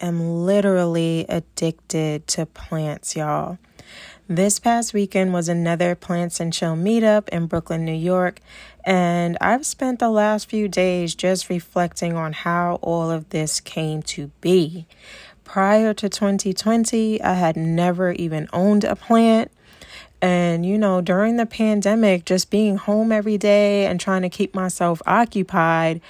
I am literally addicted to plants, y'all. This past weekend was another Plants and Chill meetup in Brooklyn, New York, and I've spent the last few days just reflecting on how all of this came to be. Prior to 2020, I had never even owned a plant. And, you know, during the pandemic, just being home every day and trying to keep myself occupied,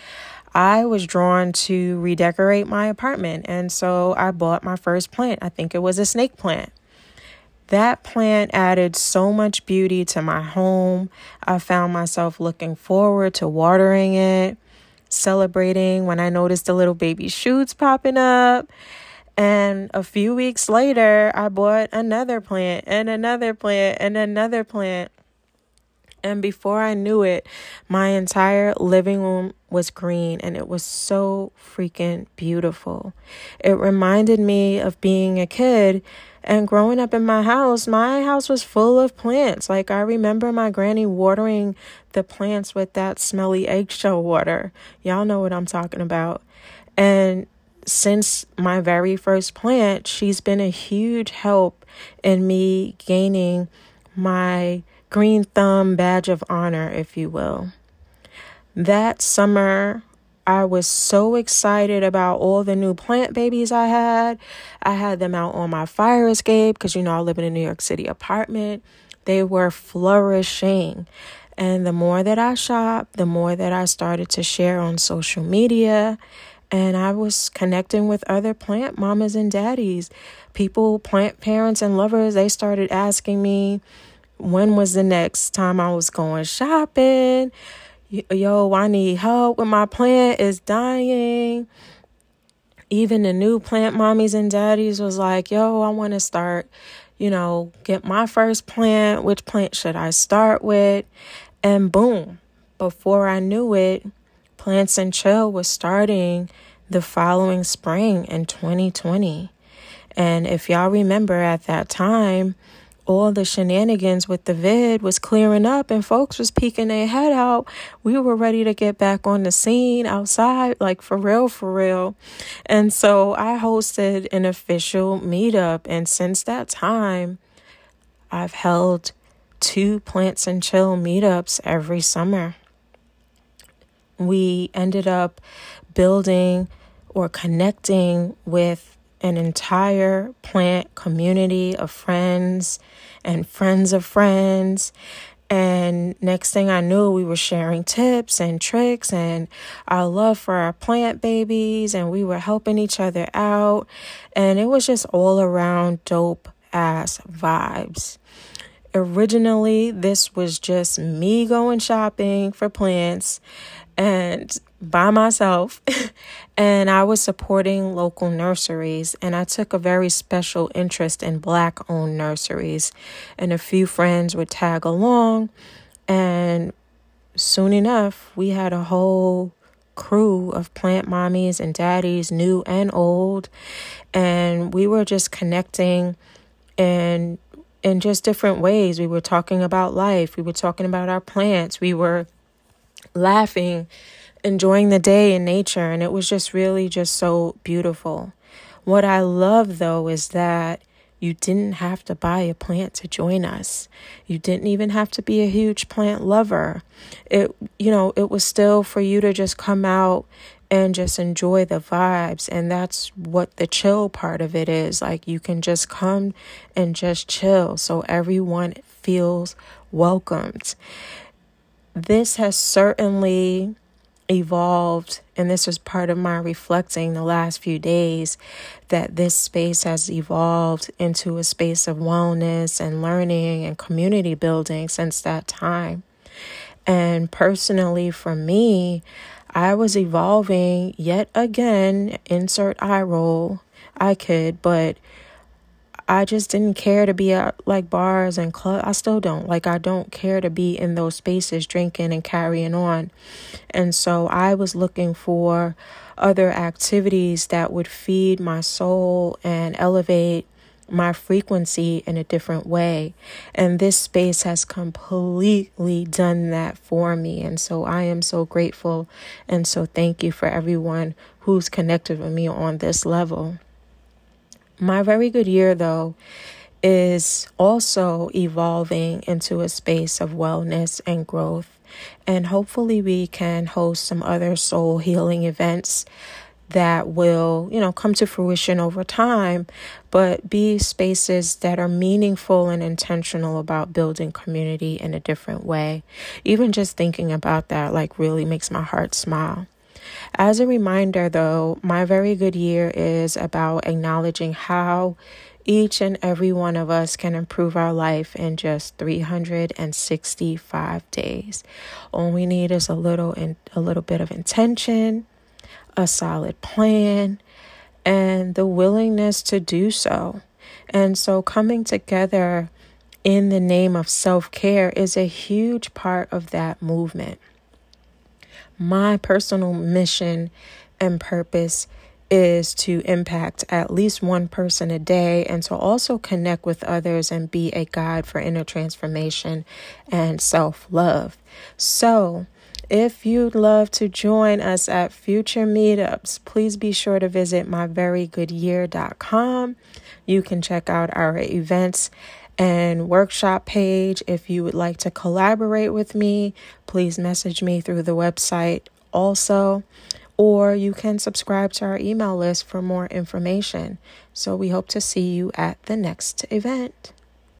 I was drawn to redecorate my apartment. And so I bought my first plant. I think it was a snake plant. That plant added so much beauty to my home. I found myself looking forward to watering it, celebrating when I noticed the little baby shoots popping up. And a few weeks later, I bought another plant and another plant and another plant. And before I knew it, my entire living room was green and it was so freaking beautiful. It reminded me of being a kid and growing up in my house. My house was full of plants. Like I remember my granny watering the plants with that smelly eggshell water. Y'all know what I'm talking about. And since my very first plant, she's been a huge help in me gaining my green thumb badge of honor, if you will. That summer, I was so excited about all the new plant babies I had. I had them out on my fire escape because, you know, I live in a New York City apartment. They were flourishing. And the more that I shopped, the more that I started to share on social media. And I was connecting with other plant mamas and daddies. People, plant parents and lovers, they started asking me, when was the next time I was going shopping? Yo, I need help with my plant is dying. Even the new plant mommies and daddies was like, yo, I want to start, you know, get my first plant. Which plant should I start with? And boom, before I knew it, Plants and Chill was starting the following spring in 2020. And if y'all remember at that time, all the shenanigans with the vid was clearing up and folks was peeking their head out. We were ready to get back on the scene outside, like for real, for real. And so I hosted an official meetup. And since that time, I've held two Plants and Chill meetups every summer. We ended up building or connecting with an entire plant community of friends and friends of friends. And next thing I knew, we were sharing tips and tricks and our love for our plant babies, and we were helping each other out. And it was just all around dope ass vibes. Originally, this was just me going shopping for plants and by myself and I was supporting local nurseries and I took a very special interest in black owned nurseries and a few friends would tag along and soon enough we had a whole crew of plant mommies and daddies new and old and we were just connecting and in just different ways. We were talking about life. We were talking about our plants. We were laughing, enjoying the day in nature. And it was just really just so beautiful. What I love though is that you didn't have to buy a plant to join us. You didn't even have to be a huge plant lover. It you know, it was still for you to just come out and just enjoy the vibes and that's what the chill part of it is. Like you can just come and just chill so everyone feels welcomed this has certainly evolved, and this was part of my reflecting the last few days that this space has evolved into a space of wellness and learning and community building since that time. And personally, for me, I was evolving yet again, insert eye roll. I could, but I just didn't care to be at like bars and clubs. I still don't. Like, I don't care to be in those spaces drinking and carrying on. And so I was looking for other activities that would feed my soul and elevate my frequency in a different way. And this space has completely done that for me. And so I am so grateful. And so thank you for everyone who's connected with me on this level. My very good year, though, is also evolving into a space of wellness and growth. And hopefully, we can host some other soul healing events that will, you know, come to fruition over time, but be spaces that are meaningful and intentional about building community in a different way. Even just thinking about that, like, really makes my heart smile. As a reminder, though, my very good year is about acknowledging how each and every one of us can improve our life in just 365 days. All we need is a little in, a little bit of intention, a solid plan, and the willingness to do so. And so coming together in the name of self-care is a huge part of that movement. My personal mission and purpose is to impact at least one person a day and to also connect with others and be a guide for inner transformation and self love. So, if you'd love to join us at future meetups, please be sure to visit myverygoodyear.com. You can check out our events and workshop page. If you would like to collaborate with me, please message me through the website also or you can subscribe to our email list for more information. So we hope to see you at the next event.